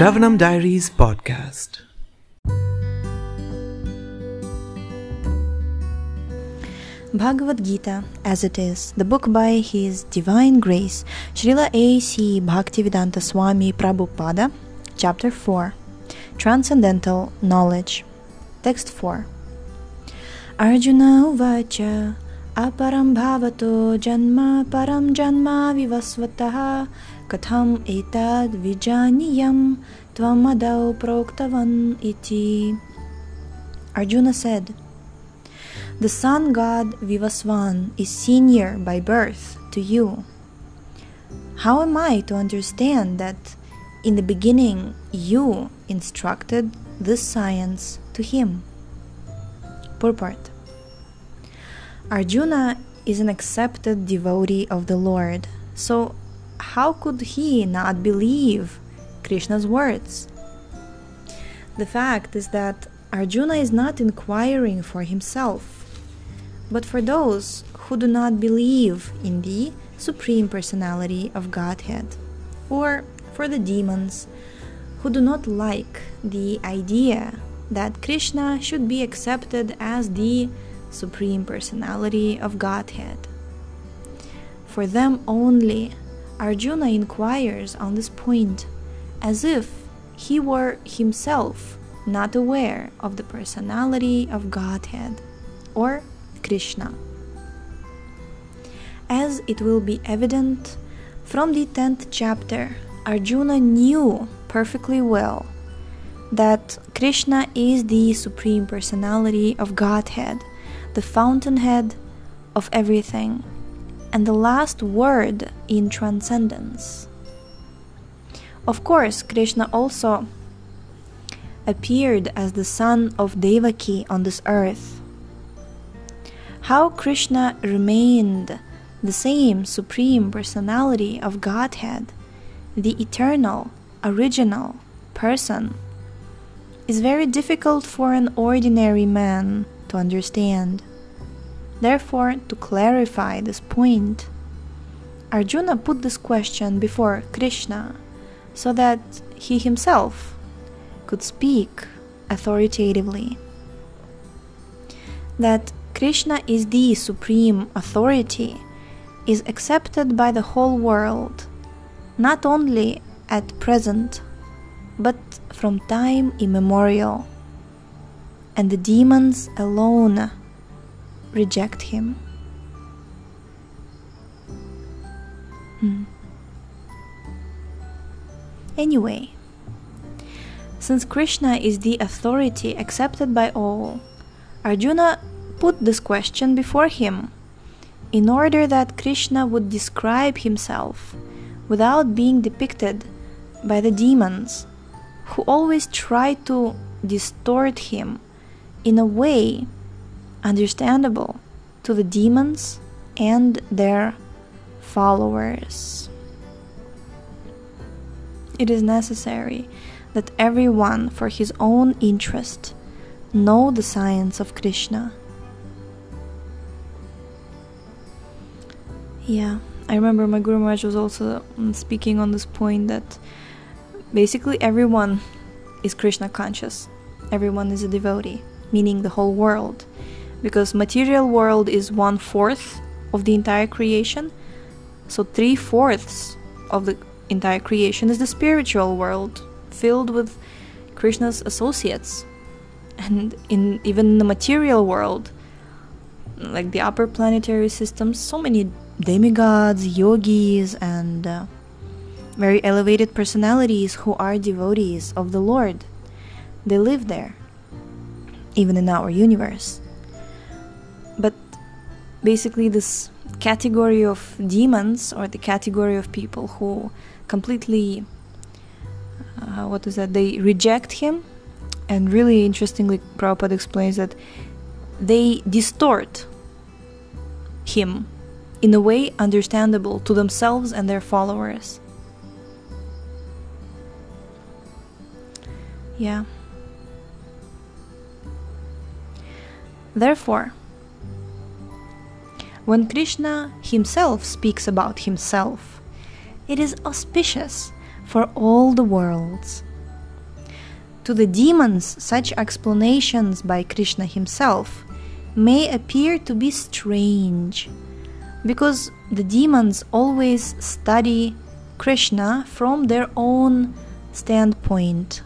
Shravanam Diaries podcast. Bhagavad Gita as it is, the book by His Divine Grace, Srila A.C. Bhaktivedanta Swami Prabhupada, Chapter 4 Transcendental Knowledge. Text 4 Arjuna Uvacha Janma Param Janma Vivasvataha Katham Etad Vijaniyam Tvamadau Proktavan Iti Arjuna said, the sun god Vivasvan is senior by birth to you. How am I to understand that in the beginning you instructed this science to him? Purport Arjuna is an accepted devotee of the Lord, so how could he not believe Krishna's words? The fact is that Arjuna is not inquiring for himself but for those who do not believe in the Supreme Personality of Godhead, or for the demons who do not like the idea that Krishna should be accepted as the Supreme Personality of Godhead. For them only, Arjuna inquires on this point as if he were himself not aware of the personality of Godhead or Krishna. As it will be evident from the 10th chapter, Arjuna knew perfectly well that Krishna is the Supreme Personality of Godhead, the fountainhead of everything, and the last word in transcendence. Of course, Krishna also appeared as the son of Devaki on this earth how Krishna remained the same Supreme Personality of Godhead, the eternal, original person, is very difficult for an ordinary man to understand. Therefore, to clarify this point, Arjuna put this question before Krishna so that he himself could speak authoritatively. That Krishna is the supreme authority, is accepted by the whole world, not only at present, but from time immemorial. And the demons alone reject him. Hmm. Anyway, since Krishna is the authority accepted by all, Arjuna put this question before him in order that Krishna would describe himself without being depicted by the demons who always try to distort him in a way understandable to the demons and their followers. It is necessary that everyone, for his own interest, know the science of Krishna Yeah, I remember my Guru Maharaj was also mm, speaking on this point that basically everyone is Krishna conscious. Everyone is a devotee, meaning the whole world. Because material world is one fourth of the entire creation, so three fourths of the entire creation is the spiritual world, filled with Krishna's associates. And in even in the material world, like the upper planetary systems, so many demigods, yogis, and uh, very elevated personalities who are devotees of the Lord. They live there, even in our universe. But basically, this category of demons, or the category of people who completely, uh, what is that, they reject him. And really interestingly, Prabhupada explains that they distort him in a way understandable to themselves and their followers. Yeah. Therefore, when Krishna himself speaks about himself, it is auspicious for all the worlds To the demons, such explanations by Krishna himself may appear to be strange because the demons always study Krishna from their own standpoint.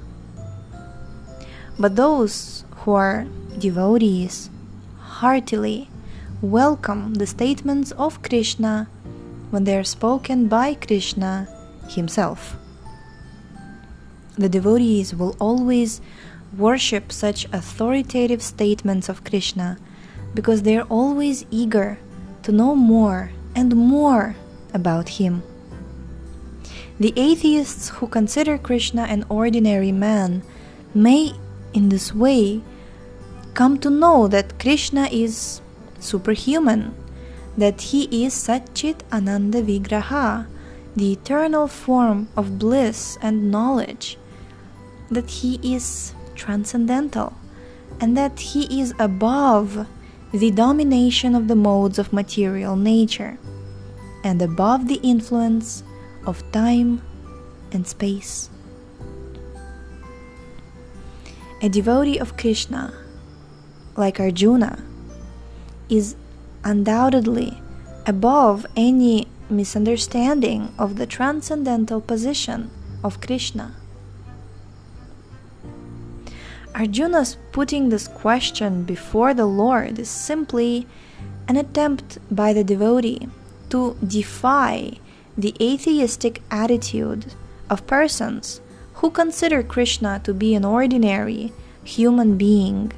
But those who are devotees heartily welcome the statements of Krishna when they are spoken by Krishna himself. The devotees will always worship such authoritative statements of Krishna because they are always eager to know more and more about him. The atheists who consider Krishna an ordinary man may, in this way, come to know that Krishna is superhuman, that he is Satchit Ananda Vigraha, the eternal form of bliss and knowledge, that he is transcendental, and that he is above the domination of the modes of material nature, and above the influence of time and space. A devotee of Krishna, like Arjuna, is undoubtedly above any misunderstanding of the transcendental position of Krishna. Arjuna's putting this question before the Lord is simply an attempt by the devotee to defy the atheistic attitude of persons who consider Krishna to be an ordinary human being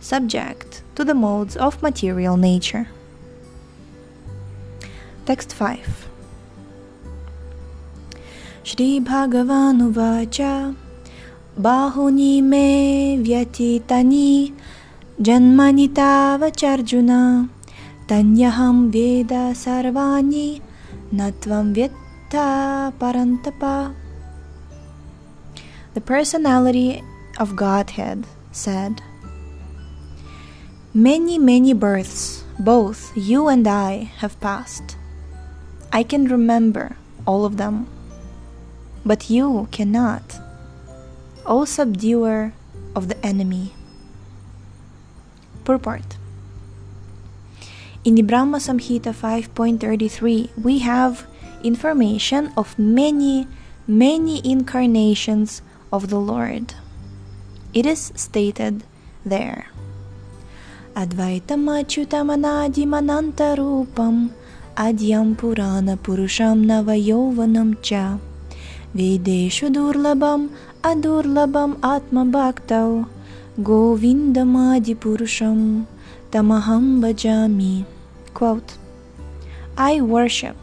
subject to the modes of material nature. Text 5 Shri Bhagavan Bahuni me vyatitani janmani tava charjuna tanyaham veda sarvani natvam vyetta parantapa The personality of Godhead said Many, many births, both you and I, have passed. I can remember all of them, but you cannot. O subduer of the enemy. Purport In the Brahma Samhita 5.33, we have information of many, many incarnations of the Lord. It is stated there. Advaitam Achyutamanadimanantarupam Adyam Purana Purusham Navayovanam Cha Vedeshu Durlabam adurlabam atma bhaktau govindamadipurusham tamaham bhajami. I worship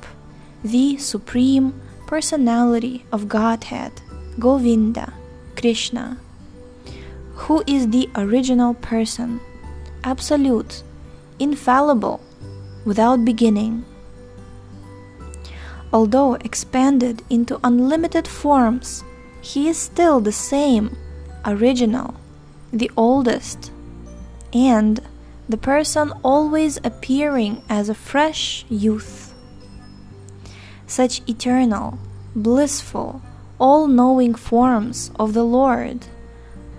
the Supreme Personality of Godhead, Govinda, Krishna, who is the original person, absolute, infallible, without beginning. Although expanded into unlimited forms, he is still the same, original, the oldest, and the person always appearing as a fresh youth. Such eternal, blissful, all knowing forms of the Lord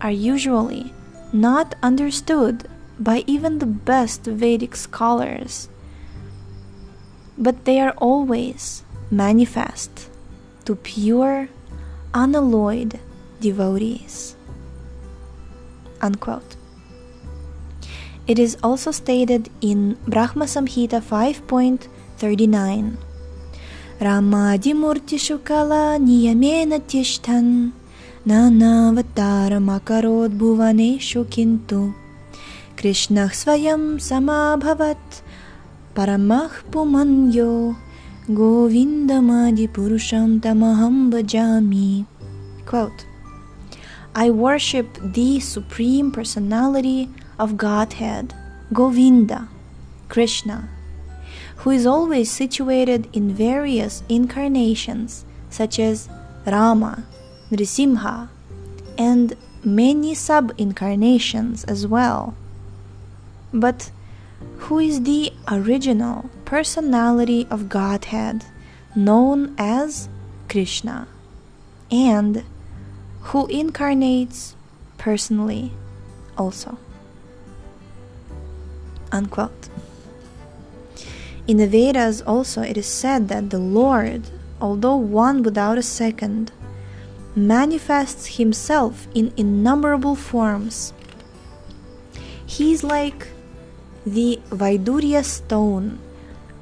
are usually not understood by even the best Vedic scholars, but they are always manifest to pure unalloyed devotees. Unquote. It is also stated in Brahma Samhita 5.39 Ramadimurtishu kala niyamena tishtan nanavataram bhuvaneshu kintu Svayam samabhavat paramah pumanyo Govindamadi Purusham Tamaham Bhajami. Quote, I worship the Supreme Personality of Godhead, Govinda, Krishna, who is always situated in various incarnations such as Rama, Nrisimha, and many sub incarnations as well. But who is the original personality of Godhead known as Krishna, and who incarnates personally also. Unquote. In the Vedas also it is said that the Lord, although one without a second, manifests himself in innumerable forms. He is like the Vaidurya stone,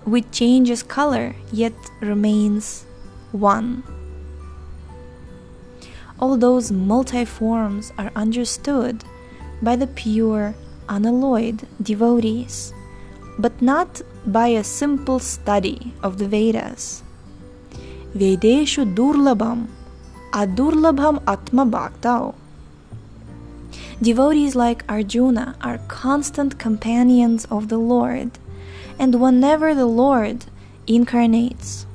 which changes color yet remains one. All those multi-forms are understood by the pure, unalloyed devotees, but not by a simple study of the Vedas. Vedeshu durlabham, adurlabham atma bhaktao. Devotees like Arjuna are constant companions of the Lord, and whenever the Lord incarnates,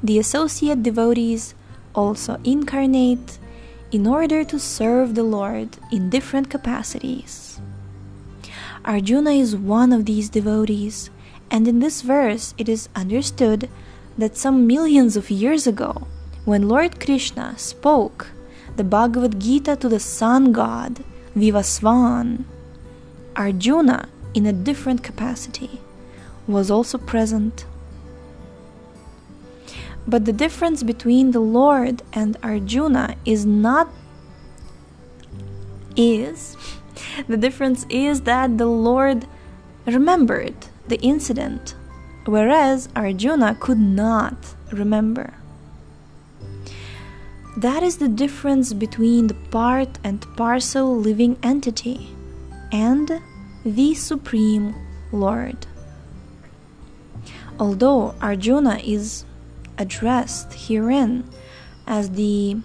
the associate devotees also incarnate in order to serve the Lord in different capacities. Arjuna is one of these devotees, and in this verse it is understood that some millions of years ago, when Lord Krishna spoke the Bhagavad Gita to the sun god Vivasvan, Arjuna, in a different capacity, was also present. But the difference between the Lord and Arjuna is not is the difference is that the Lord remembered the incident, whereas Arjuna could not remember. That is the difference between the part and parcel living entity and the Supreme Lord. Although Arjuna is addressed herein as the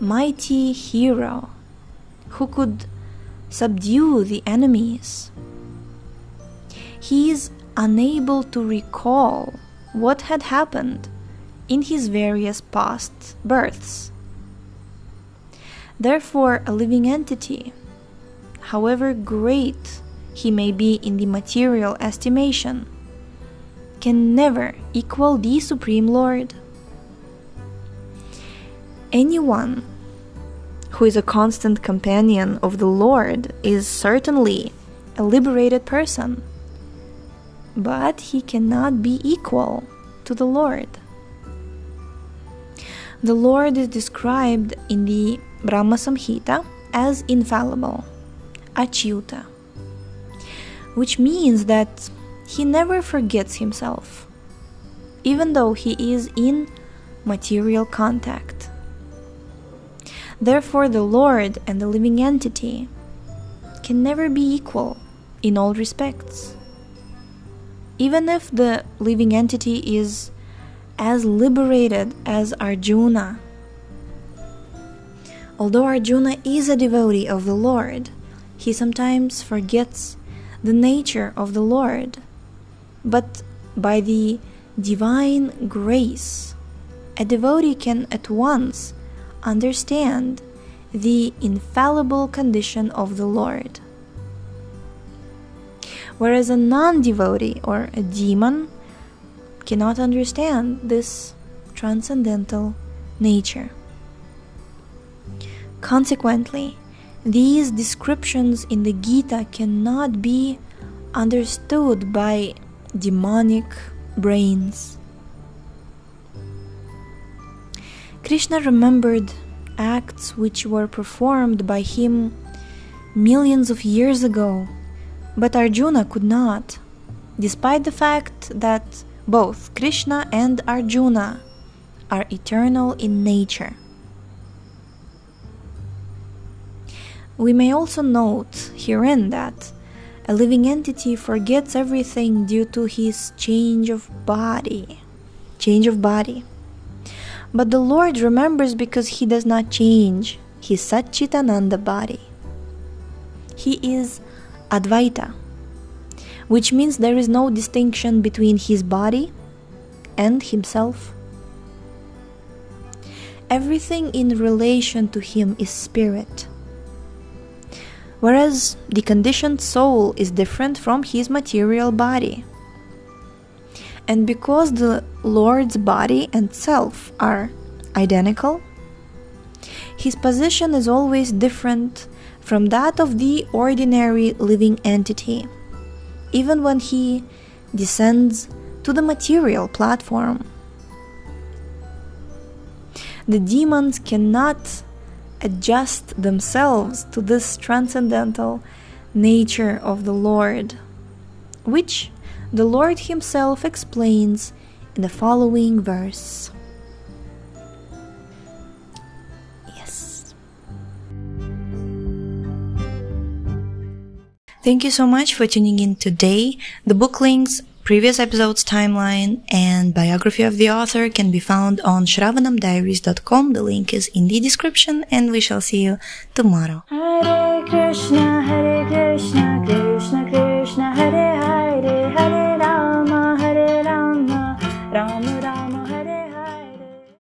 mighty hero who could subdue the enemies, he is unable to recall what had happened in his various past births. Therefore, a living entity, however great he may be in the material estimation, can never equal the Supreme Lord. Anyone who is a constant companion of the Lord is certainly a liberated person, but he cannot be equal to the Lord. The Lord is described in the Brahma Samhita as infallible, achyuta, which means that he never forgets himself, even though he is in material contact. Therefore, the Lord and the living entity can never be equal in all respects. Even if the living entity is as liberated as Arjuna Although Arjuna is a devotee of the Lord, he sometimes forgets the nature of the Lord. But by the divine grace, a devotee can at once understand the infallible condition of the Lord. Whereas a non devotee or a demon cannot understand this transcendental nature. Consequently, these descriptions in the Gita cannot be understood by demonic brains. Krishna remembered acts which were performed by him millions of years ago, but Arjuna could not, despite the fact that both Krishna and Arjuna are eternal in nature. We may also note herein that a living entity forgets everything due to his change of body. Change of body. But the Lord remembers because he does not change his Satchitananda body. He is Advaita, which means there is no distinction between his body and himself. Everything in relation to him is spirit whereas the conditioned soul is different from his material body. And because the Lord's body and self are identical, his position is always different from that of the ordinary living entity, even when he descends to the material platform. The demons cannot adjust themselves to this transcendental nature of the Lord, which the Lord Himself explains in the following verse. Yes. Thank you so much for tuning in today. The book links, previous episodes timeline, and biography of the author can be found on shravanamdiaries.com. The link is in the description, and we shall see you tomorrow. Hare Krishna, Hare Krishna, Krishna Krishna, Hare